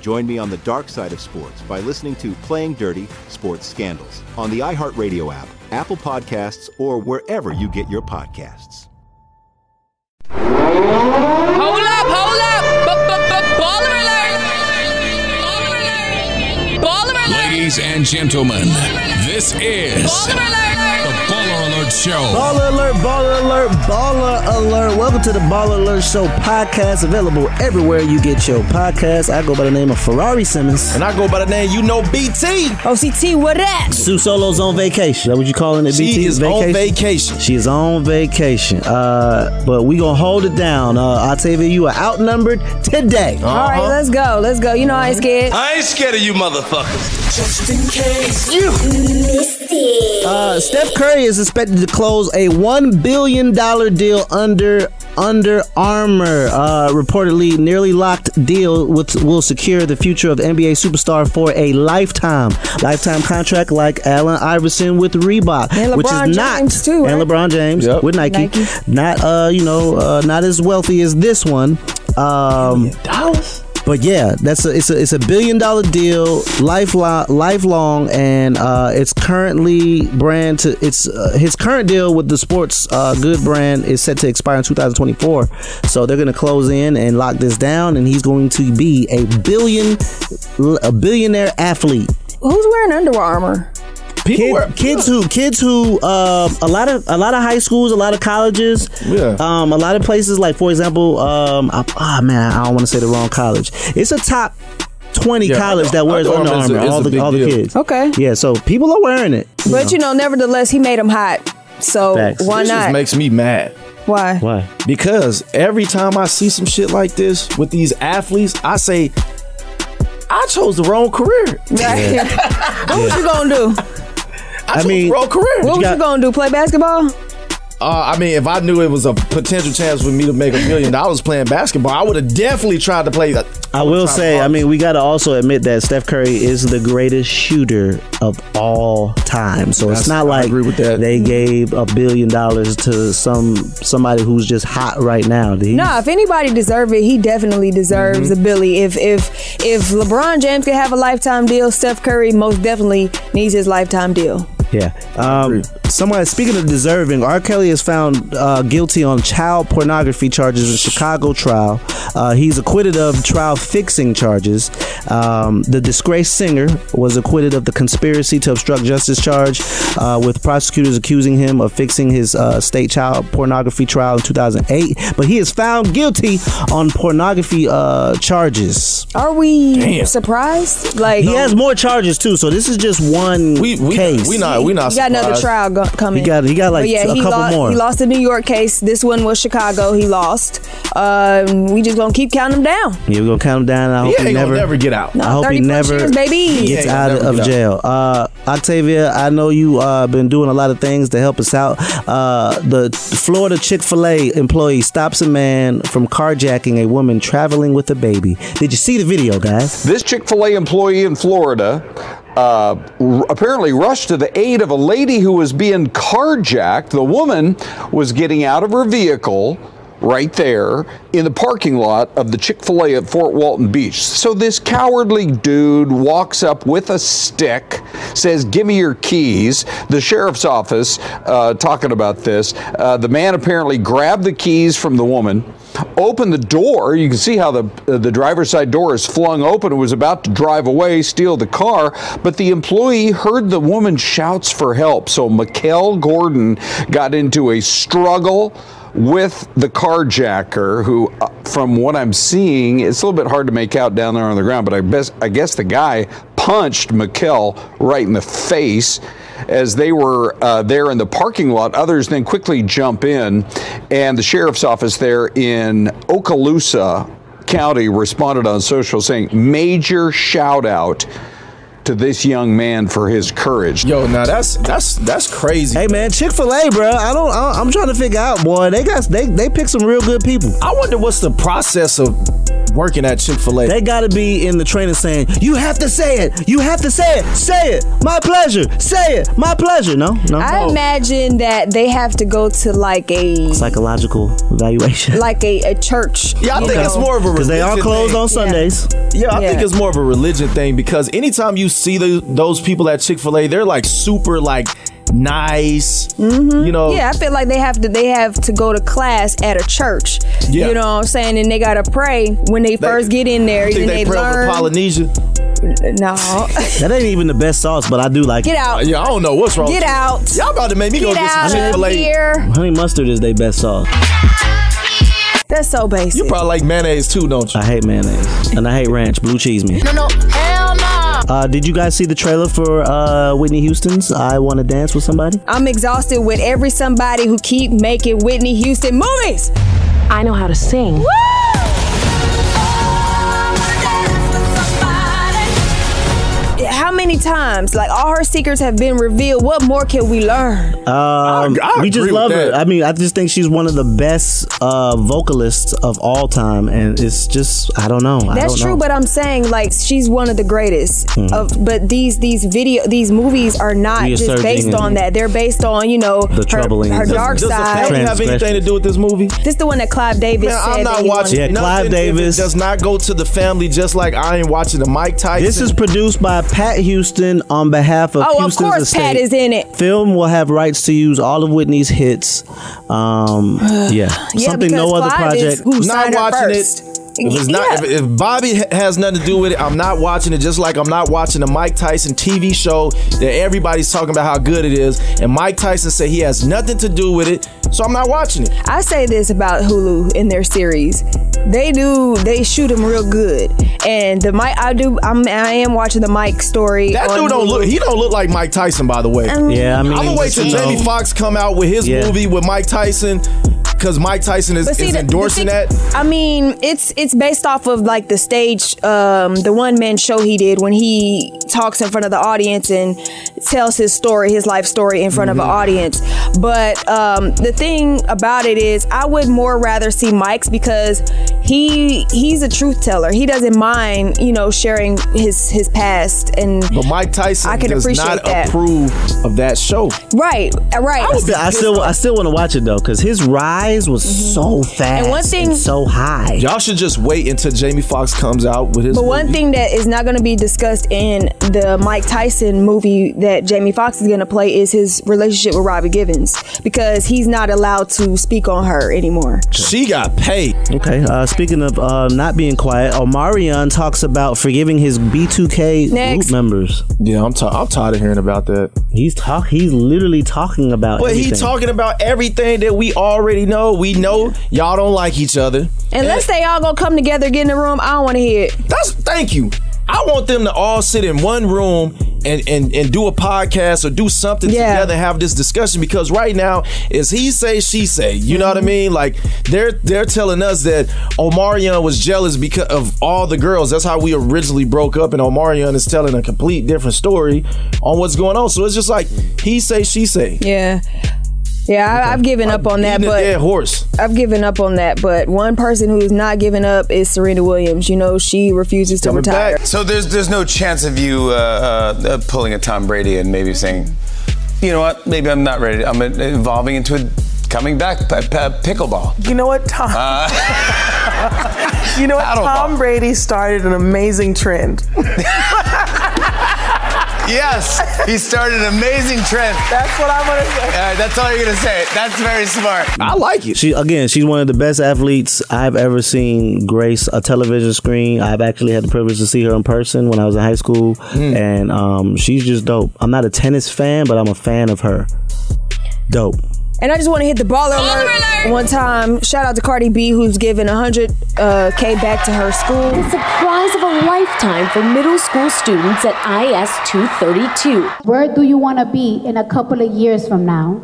Join me on the dark side of sports by listening to Playing Dirty Sports Scandals on the iHeartRadio app, Apple Podcasts, or wherever you get your podcasts. Hold up, hold up. Baller alert. Baller alert. Ladies and gentlemen, this is Baller alert. The Baller Alert Show. Baller alert, baller alert, baller alert. Welcome to the Baller Alert Show podcast, available everywhere you get your podcast. I go by the name of Ferrari Simmons. And I go by the name you know BT. OCT, what up? Su Solo's on vacation. Is that what you calling it, BT? She is on vacation. She is on vacation. Uh, but we gonna hold it down. Uh, Octavia, you are outnumbered today. Uh-huh. All right, let's go. Let's go. You know I ain't scared. I ain't scared of you motherfuckers. Just in case you missed it. Uh, Steph Curry is expected to close a one billion dollar deal under Under Armour. Uh, reportedly, nearly locked deal which will secure the future of NBA superstar for a lifetime, lifetime contract like Allen Iverson with Reebok, And which is not James, too, and? LeBron James Yep. with Nike, Nike. not uh, you know, uh, not as wealthy as this one. Um, Dollars? But yeah, that's a, it's a it's a billion dollar deal, lifelong, lifelong, and uh, it's currently brand to it's uh, his current deal with the sports uh, good brand is set to expire in 2024. So they're to close in and lock this down, and he's going to be a billion a billionaire athlete. Who's wearing Under Armour? People Kid, wear- kids who kids who um, a lot of a lot of high schools, a lot of colleges, Yeah. um, a lot of places like for example, um, ah man, I don't want to say the wrong college. It's a top twenty Yeah, college that wears Under Under Armour is a- is all the big all the kids. Okay. Yeah, so people are wearing it. But you know, nevertheless, he made them hot. So Facts. why This just not? makes me mad. why? Why? Because every time I see some shit like this with these athletes, I say, I chose the wrong career. Right. what was you gonna do? I, I mean- the wrong career. What was got- you gonna do? Play basketball? Uh, I mean, if I knew it was a potential chance for me to make a million dollars playing basketball, I would have definitely tried to play. I will say, I mean, we got to also admit that Steph Curry is the greatest shooter of all time. So it's not I like agree with that. they gave a billion dollars to some somebody who's just hot right now. He's- No, if anybody deserves it, he definitely deserves Mm-hmm. a Billy. If if if LeBron James could have a lifetime deal, Steph Curry most definitely needs his lifetime deal. Yeah. Um, somebody speaking of deserving, R. Kelly is found uh, guilty on child pornography charges in Chicago trial. Uh, he's acquitted of trial fixing charges. Um, the disgraced singer was acquitted of the conspiracy to obstruct justice charge, uh, with prosecutors accusing him of fixing his uh, state child pornography trial in 2008. But he is found guilty on pornography uh, charges. Are we Damn. surprised? Like He has more charges too, so this is just one We we case. we not we not he got another surprised. trial go- coming. He got- he got, like, But yeah, a he couple lost, more. He lost the New York case. This one was Chicago. He lost. Um, we just gonna keep counting them down. Yeah, we're gonna count him down. I He hope ain't he gonna never, never get out. No, I hope he never years, baby. gets ain't out of get jail. Uh, Octavia, I know you uh, been doing a lot of things to help us out. Uh, the Florida Chick Fil A employee stops a man from carjacking a woman traveling with a baby. Did you see the video, guys? This Chick fil A employee in Florida uh, apparently rushed to the aid of a lady who was being carjacked. The woman was getting out of her vehicle right there in the parking lot of the Chick fil A at Fort Walton Beach. So this cowardly dude walks up with a stick, says, Give me your keys. The sheriff's office uh, talking about this. Uh, the man apparently grabbed the keys from the woman. Opened the door. You can see how the uh, the driver's side door is flung open. It was about to drive away, steal the car, but the employee heard the woman shouts for help. So Mikkel Gordon got into a struggle with the carjacker who uh, from what i'm seeing it's a little bit hard to make out down there on the ground but i, best, I guess the guy punched mckel right in the face as they were uh, there in the parking lot others then quickly jump in and the sheriff's office there in okaloosa county responded on social saying major shout out to this young man for his courage. Yo, now that's that's that's crazy. Hey man, Chick Fil A, bro. I don't. I, I'm trying to figure out, boy. They got they they pick some real good people. I wonder what's the process of working at Chick Fil A. They got to be in the training saying, "You have to say it. You have to say it. Say it. My pleasure. Say it. My pleasure." No, no. I imagine that they have to go to like a Psychological evaluation. like a, a church. Yeah, I think know. it's more of a Because they are religion closed thing. on Sundays. Yeah, I think it's more of a religion thing because anytime you see the, those people at Chick Fil A, they're like super like nice. Mm-hmm. You know, Yeah, I feel like they have to they have to go to class at a church. Yeah. You know what I'm saying? And they gotta pray when they, first get in there. I think and they, they, pray over. Polynesia. no. That ain't even the best sauce, but I do like Get it. out. Yeah, I don't know what's wrong. Get out. Y'all about to make me go Get get some Chick Fil A. here. Honey mustard is their best sauce. That's so basic. You probably like mayonnaise too, don't you? I hate mayonnaise and I hate ranch. Blue cheese me. no, no, hell no. Uh, did you guys see the trailer for uh, Whitney Houston's "I Want to Dance with Somebody"? I'm exhausted with every somebody who keep making Whitney Houston movies. I know how to sing. How many times? Like all her secrets have been revealed. What more can we learn? Um, I we just love her. I mean, I just think she's one of the best uh, vocalists of all time, and it's just I don't know. I That's don't true, know. but I'm saying like she's one of the greatest Mhm. of. But these these video these movies are not just based on that. They're based on you know The her, troubling- her dark Does the side. family have anything to do with this movie? This is the one that Clive Davis Man, said I'm not watching. Yeah, Clive Davis. Does not go to the family just like I ain't watching the Mike Tyson. This is produced by Pat Houston on behalf of Oh, of course, estate. Pat is in it. Film will have rights to use all of Whitney's hits. Um, yeah, Yeah, something no other project. not watching first. it. If it's not, Yeah. if, if Bobby has nothing to do with it, I'm not watching it. Just like I'm not watching the Mike Tyson TV show that everybody's talking about how good it is, and Mike Tyson said he has nothing to do with it, so I'm not watching it. I say this about Hulu in their series. They do they shoot them real good. And the Mike I do I'm I am watching the Mike story. That dude don't Hulu. look. He don't look like Mike Tyson, by the way. Um, Yeah, I mean, I'm gonna wait till Jamie Foxx come out with his Yeah. movie with Mike Tyson, because Mike Tyson is, see, is the- the endorsing thing- that. I mean, it's it's based off of like the stage, um, the one man show he did when he talks in front of the audience and tells his story, his life story in front of an Mm-hmm. audience. But um, the thing about it is, I would more rather see Mike's because he he's a truth teller. He doesn't mind, you know, sharing his his past and But Mike Tyson I can does appreciate not that. approve of that show. right, right. I, still- I still, I still want to watch it though, because his rise was so fast Mm-hmm. And one thing- so high. Y'all should just wait until Jamie Foxx comes out with his. But one movie. thing that is not going to be discussed in the Mike Tyson movie that Jamie Foxx is going to play is his relationship with Robin Givens because he's not allowed to speak on her anymore. she got paid. Okay. Uh, speaking of uh, not being quiet, Omarion talks about forgiving his B2K Next. group members. Yeah, I'm, ti- I'm tired of hearing about that. He's talk. He's literally talking about. But he everything. talking about everything that we already know. We know y'all don't like each other. Unless they all gonna come together, get in the room, I don't want to hear it. That's thank you. I want them to all sit in one room and, and, and do a podcast or do something Yeah. together have this discussion because right now is he say she say. You know what I mm-hmm. mean? Like they're they're telling us that Omarion was jealous because of all the girls. That's how we originally broke up, and Omarion is telling a complete different story on what's going on. So it's just like he say she say. Yeah. Yeah, I, I've given up on that, but dead horse. I've given up on that. But one person who's not giving up is Serena Williams. You know, she refuses to retire. So there's there's no chance of you uh, uh, pulling a Tom Brady and maybe saying, you know what, maybe I'm not ready. I'm evolving into a coming back p- p- pickleball. You know what, Tom? Uh, you know what? Tom Brady started an amazing trend. yes, he started an amazing trend. That's what I'm gonna say. All right, that's all you're gonna say. That's very smart. I like it. She again, she's one of the best athletes I've ever seen grace a television screen. I've actually had the privilege to see her in person when I was in high school, and um, she's just dope. I'm not a tennis fan, but I'm a fan of her. Dope. And I just want to hit the baller alert one time. Shout out to Cardi B, who's giving 100 uh, k back to her school. The surprise of a lifetime for middle school students at IS 232. Where do you want to be in a couple of years from now?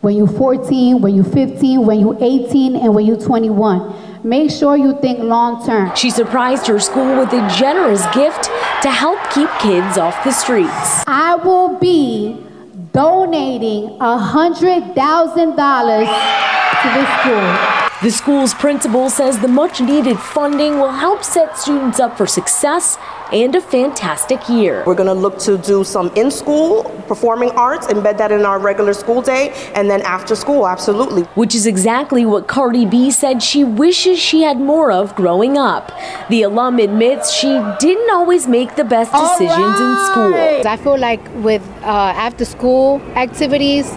When you're 14, when you're 15, when you're 18, and when you're 21. Make sure you think long term. She surprised her school with a generous gift to help keep kids off the streets. I will be donating a hundred thousand dollars to this school. The school's principal says the much needed funding will help set students up for success and a fantastic year. We're going to look to do some in school performing arts, embed that in our regular school day, and then after school, absolutely. Which is exactly what Cardi B said she wishes she had more of growing up. The alum admits she didn't always make the best decisions in school. I feel like with uh, after school activities,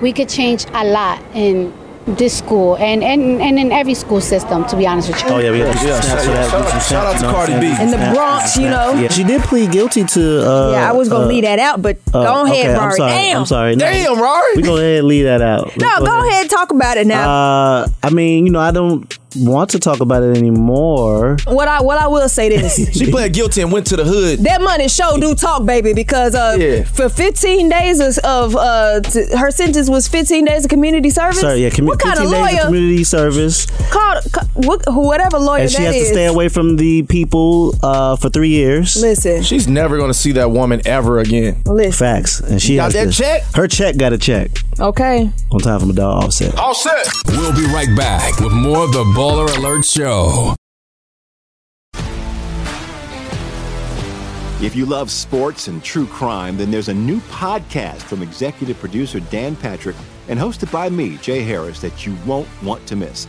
we could change a lot in this school and, and, and in every school system, to be honest with you. Oh yeah, we have to Yeah, shout- that. shout out- some shout to you know, Cardi B. In the snap, Bronx, you know. Yeah, she did plead guilty to. Uh, yeah, I was gonna uh, leave that out, but uh, go ahead, okay, I'm sorry. Damn. I'm sorry. No, Damn, Rory. We go ahead and leave that out. No, go ahead and talk about it now. Uh, I mean, you know, I don't want to talk about it anymore. what I what I will say this. She pled guilty and went to the hood. That money show do talk, baby, because uh, Yeah. for 15 days of, of uh, t- her sentence was 15 days of community service. Sorry, yeah, commu- what kind 15 of days of lawyer community service, called ca- what, whatever lawyer and she that has to stay away from the people uh, for three years. Listen, She's never gonna see that woman ever again. listen. Facts, and she Got has that to- check? Her check got a check Okay. on time from a dog offset. All set. We'll be right back with more of the Baller Alert Show. If you love sports and true crime, then there's a new podcast from executive producer Dan Patrick and hosted by me, Jay Harris, that you won't want to miss.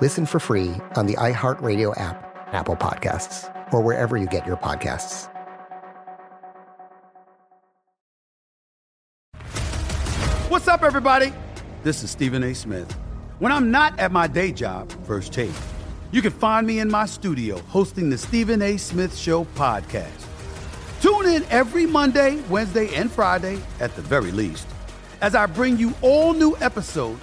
Listen for free on the iHeartRadio app, Apple Podcasts, or wherever you get your podcasts. What's up, everybody? This is Stephen A. Smith. When I'm not at my day job, First Take, you can find me in my studio hosting the Stephen A. Smith Show podcast. Tune in every Monday, Wednesday, and Friday, at the very least, as I bring you all new episodes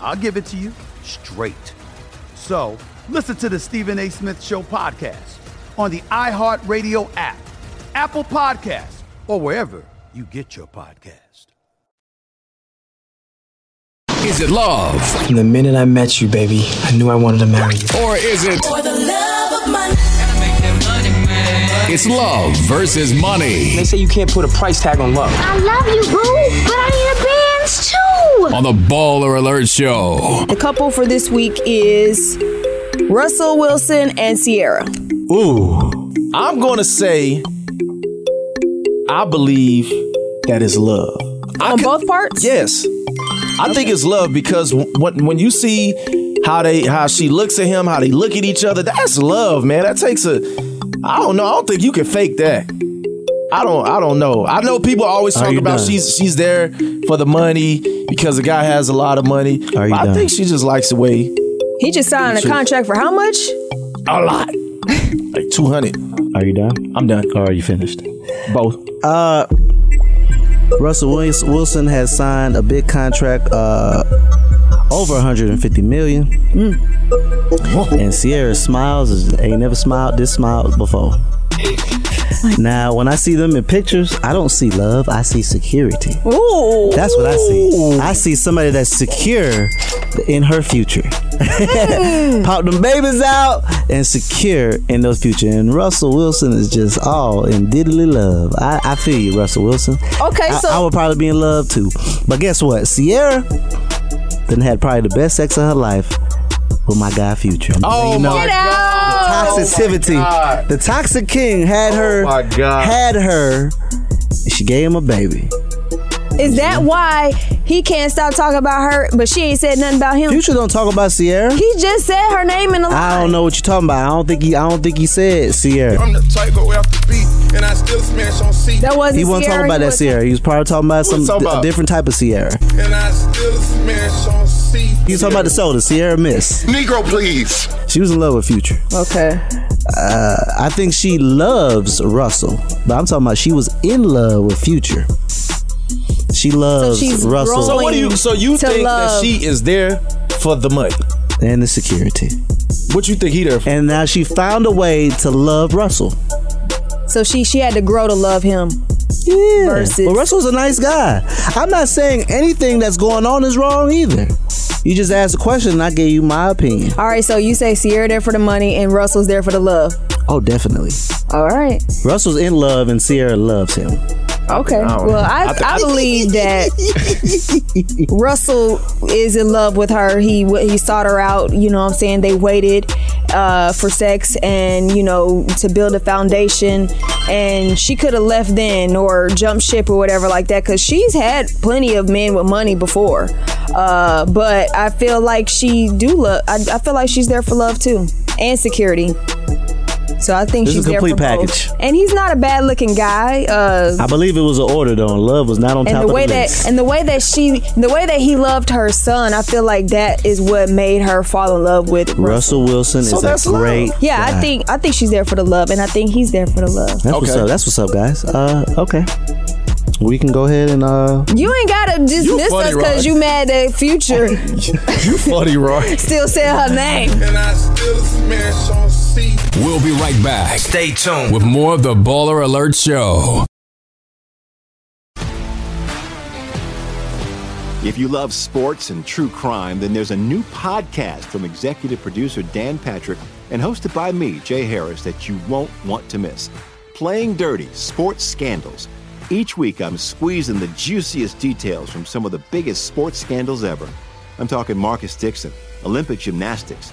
I'll give it to you straight. So listen to the Stephen A. Smith Show podcast on the iHeartRadio app, Apple Podcasts, or wherever you get your podcast. Is it love? From the minute I met you, baby, I knew I wanted to marry you. Or is it For the love of money. it's love versus money? They say you can't put a price tag on love. I love you, boo, but I need a bands too. On the Baller Alert Show. The couple for this week is Russell Wilson and Ciara. Ooh. I'm going to say, I believe that is love. On both parts? Yes. I think it's love because when when you see how they how she looks at him, how they look at each other, that's love, man. That takes a I don't know. I don't think you can fake that. I don't I don't know. I know people always talk about done? she's she's there for the money because the guy has a lot of money. Are you I done? think she just likes the way He just signed a Shoot. contract for how much? a lot. like 200. Are you done? I'm done. Or are you finished? Both. Uh, Russell Willis- Wilson has signed a big contract, uh, over 150 million. And Ciara smiles as ain't never smiled this smile before. Now, when I see them in pictures, I don't see love. I see security. Ooh. That's what I see. I see somebody that's secure in her future. Pop them babies out and secure in those future. And Russell Wilson is just all in diddly love. I, I feel you, Russell Wilson. Okay, I, so- I would probably be in love too. But guess what? Ciara then had probably the best sex of her life with my guy Future. Oh You know, Get out! Toxicity. Oh the toxic king had oh her. my God. Had her. and She gave him a baby. Is that why he can't stop talking about her, but she ain't said nothing about him? Future don't talk about Ciara. He just said her name in the line. I don't know what you're talking about. I don't think he. I don't think he said Ciara. I'm the type go after beat, and I still smash on C. That wasn't He wasn't Sierra, talking about that Ciara. He was probably talking about some talking a about? different type of Sierra. And I still smash on C. He talking about the soda, Sierra Miss. Negro, please. She was in love with Future. Okay. Uh, I think she loves Russell, but I'm talking about she was in love with Future. She loves she's Russell So what do you so you To think love. that she is there for the money? and the security. What you think he there for? And now she found a way to love Russell. So she she had to grow to love him. Yeah. Versus- But Russell's a nice guy. I'm not saying anything that's going on is wrong either. You just asked a question and I gave you my opinion. All right, so you say Ciara there for the money and Russell's there for the love. Oh, definitely. All right. Russell's in love and Ciara loves him. Okay. Well, I, I, believe that Russell is in love with her. He he sought her out. You know what I'm saying? They waited uh, for sex and, you know, to build a foundation. And she could have left then or jumped ship or whatever like that because she's had plenty of men with money before. Uh, but I feel like she do love, I, I feel like she's there for love too and security. So I think This is she's a there for complete both. package. And he's not a bad looking guy. Uh, I believe it was an order though, and love was not on and top the of way the that list. and the way that she the way that he loved her son i feel like that is what made her fall in love with russell, Russell Wilson So is that's a love. great. yeah i think i think she's there for the love and i think he's there for the love That's what's up. That's what's up, guys. Uh, okay. We can go ahead and uh. you ain't gotta dismiss funny, us because you mad at future you funny, Roy. still say her name And I still smash on C. We'll be right back. Stay tuned with more of the Baller Alert Show. If you love sports and true crime, then there's a new podcast from executive producer Dan Patrick and hosted by me, Jay Harris, that you won't want to miss. Playing Dirty Sports Scandals. Each week, I'm squeezing the juiciest details from some of the biggest sports scandals ever. I'm talking Marcus Dixon, Olympic gymnastics,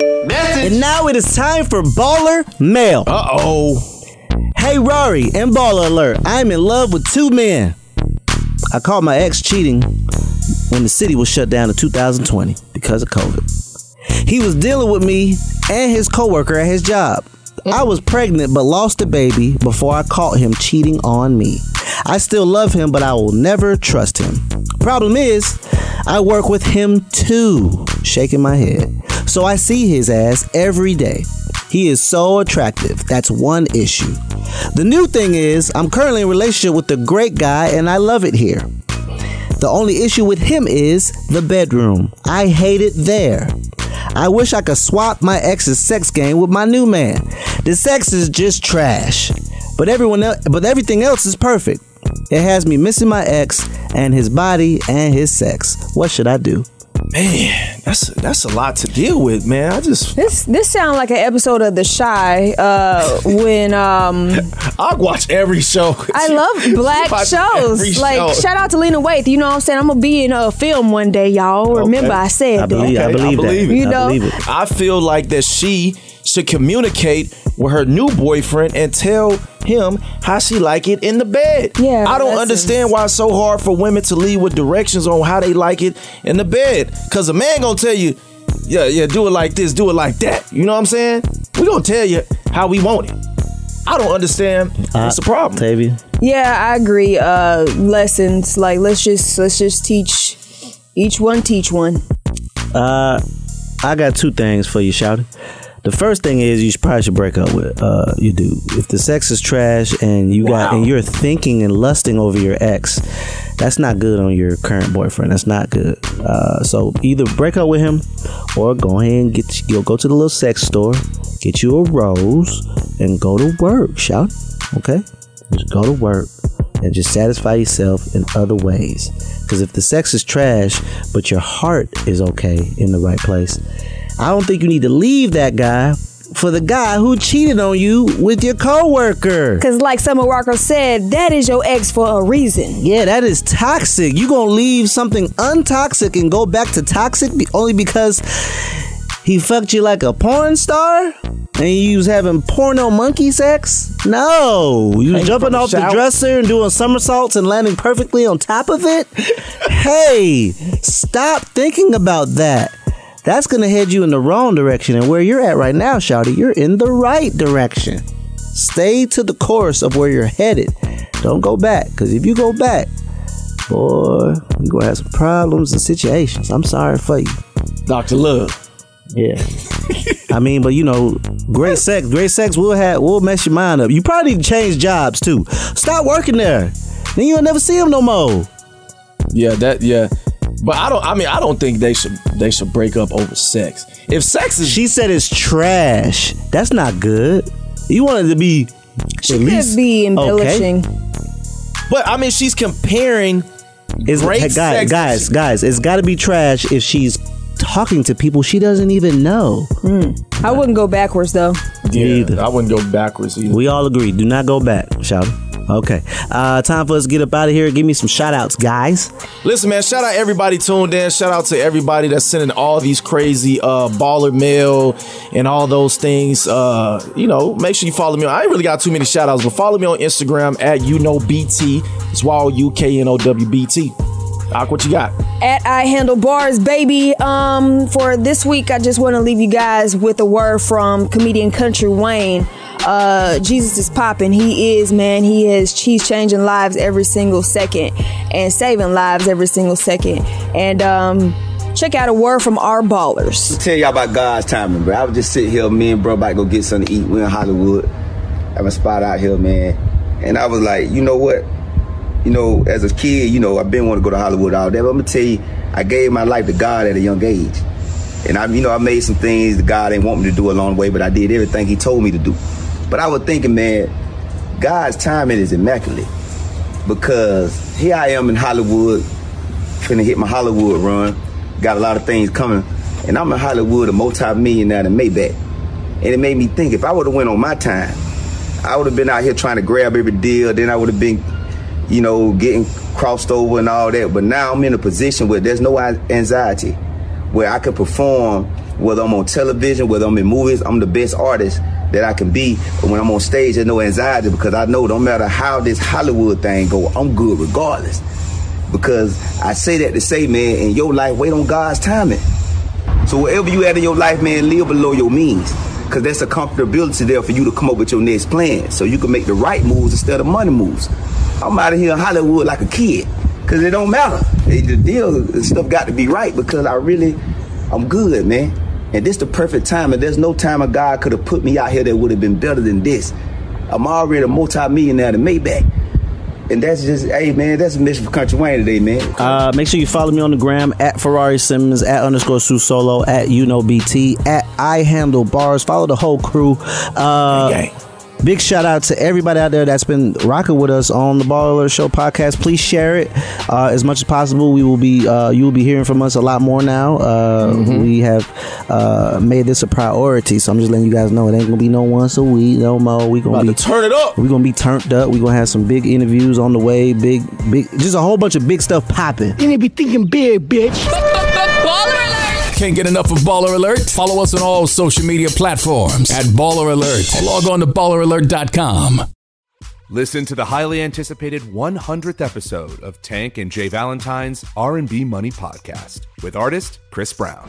And now it is time for Baller Mail. Uh oh. Hey Rory and Baller Alert. I'm in love with two men. I caught my ex cheating when the city was shut down in 2020 because of COVID. He was dealing with me and his coworker at his job. I was pregnant but lost the baby before I caught him cheating on me. I still love him, but I will never trust him. Problem is, I work with him too. Shaking my head. So I see his ass every day. He is so attractive. That's one issue. The new thing is, I'm currently in a relationship with a great guy and I love it here. The only issue with him is the bedroom. I hate it there. I wish I could swap my ex's sex game with my new man. The sex is just trash. But everyone but everything else is perfect. It has me missing my ex and his body and his sex. What should I do? Man, that's that's a lot to deal with, man. I just This this sounds like an episode of The Chi uh, when um I watch every show. I love black shows. every Like show. shout out to Lena Waithe. You know what I'm saying? I'm gonna be in a film one day, y'all. Remember I said I believe, that. it. You know, I feel like that she should communicate with her new boyfriend and tell him how she like it in the bed. Yeah, I don't understand why it's so hard for women to lead with directions on how they like it in the bed. Cause a man gonna tell you, yeah, yeah, do it like this, do it like that. You know what I'm saying? We gonna tell you how we want it. I don't understand. What's the problem? Tavia. Yeah, I agree. Uh, lessons like let's just let's just teach each one teach one. Uh, I got two things for you, Shouty. The first thing is you should probably should break up with uh your dude. If the sex is trash and you got and you're thinking and lusting over your ex, that's not good on your current boyfriend. That's not good. Uh, so either break up with him or go ahead and get you'll go to the little sex store, get you a rose, and go to work. Shout, okay? Just go to work and just satisfy yourself in other ways. Because if the sex is trash, but your heart is okay in the right place, I don't think you need to leave that guy for the guy who cheated on you with your coworker. Cause like Summer Walker said, that is your ex for a reason. Yeah, that is toxic. You gonna leave something untoxic and go back to toxic only because he fucked you like a porn star and you was having porno monkey sex? No, you was jumping from the off the dresser and doing somersaults and landing perfectly on top of it. hey, stop thinking about that. That's gonna head you in the wrong direction. And where you're at right now, Shouty, you're in the right direction. Stay to the course of where you're headed. Don't go back, because if you go back, boy, you're gonna have some problems and situations. I'm sorry for you, Doctor Love. Yeah. I mean, but you know, great sex, great sex will have will mess your mind up. You probably need to change jobs too. Stop working there. Then you'll never see him no more. Yeah, that yeah. But I don't I mean I don't think they should they should break up over sex. If sex is She said it's trash. That's not good. You wanted to be She at could least be okay. embellishing. But I mean she's comparing Is great hey, guys, sex- guys, guys, it's got to be trash if she's talking to people she doesn't even know. Hmm. I wouldn't go backwards though. Yeah, either. I wouldn't go backwards either. We all agree. Do not go back, shout. Okay. Uh, time for us to get up out of here. Give me some shout outs, guys. Listen, man, shout out everybody tuned in. Shout out to everybody that's sending all these crazy uh baller mail and all those things. Uh, you know, make sure you follow me. I ain't really got too many shout outs, but follow me on Instagram at you know BT. It's Y O U K N O W B T. Doc, what you got? At I handle bars, baby. Um, for this week, I just want to leave you guys with a word from comedian Country Wayne. Uh, Jesus is popping. He is, man. He is. He's changing lives every single second and saving lives every single second. And um, check out a word from our ballers. tell y'all about God's timing, bro. I was just sitting here, me and bro about to go get something to eat. We're in Hollywood. I Have a spot out here, man. And I was like, you know what? You know, as a kid, you know, I've been wanting to go to Hollywood all day. But I'm gonna tell you, I gave my life to God at a young age. And I, you know, I made some things that God didn't want me to do along the way, but I did everything He told me to do. But I was thinking, man, God's timing is immaculate because here I am in Hollywood, finna hit my Hollywood run. Got a lot of things coming, and I'm in Hollywood, a multi-millionaire in Maybach. And it made me think if I would have went on my time, I would have been out here trying to grab every deal. Then I would have been, you know, getting crossed over and all that. But now I'm in a position where there's no anxiety, where I can perform, whether I'm on television, whether I'm in movies. I'm the best artist that I can be. But when I'm on stage, there's no anxiety because I know no matter how this Hollywood thing go, I'm good regardless. Because I say that to say, man, in your life, wait on God's timing. So wherever you at in your life, man, live below your means. Cause that's a comfortability there for you to come up with your next plan. So you can make the right moves instead of money moves. I'm out of here in Hollywood like a kid. Cause it don't matter. It- the deal and stuff got to be right because I really, I'm good, man. And this the perfect time. And there's no time a God could have put me out here that would have been better than this. I'm already a multi-millionaire to Maybach. And that's just, hey man, that's a mission for Country Wayne today, man. Uh, make sure you follow me on the gram at Ferrari Simmons, at underscore Su Solo, at you know BT, at I handle bars. Follow the whole crew. Uh, Big shout out to everybody out there that's been rocking with us on the Baller Show podcast. Please share it uh, as much as possible. We will be uh, you will be hearing from us a lot more now. Uh, We have uh, made this a priority, so I'm just letting you guys know it ain't gonna be no once a week no more. We gonna About be to turn it up. We gonna be turned up. We gonna have some big interviews on the way. Big, big, just a whole bunch of big stuff popping. You need to be thinking big, bitch. Can't get enough of Baller Alert? Follow us on all social media platforms at Baller Alert. Or log on to balleralert.com. Listen to the highly anticipated 100th episode of Tank and Jay Valentine's R&B Money podcast with artist Chris Brown.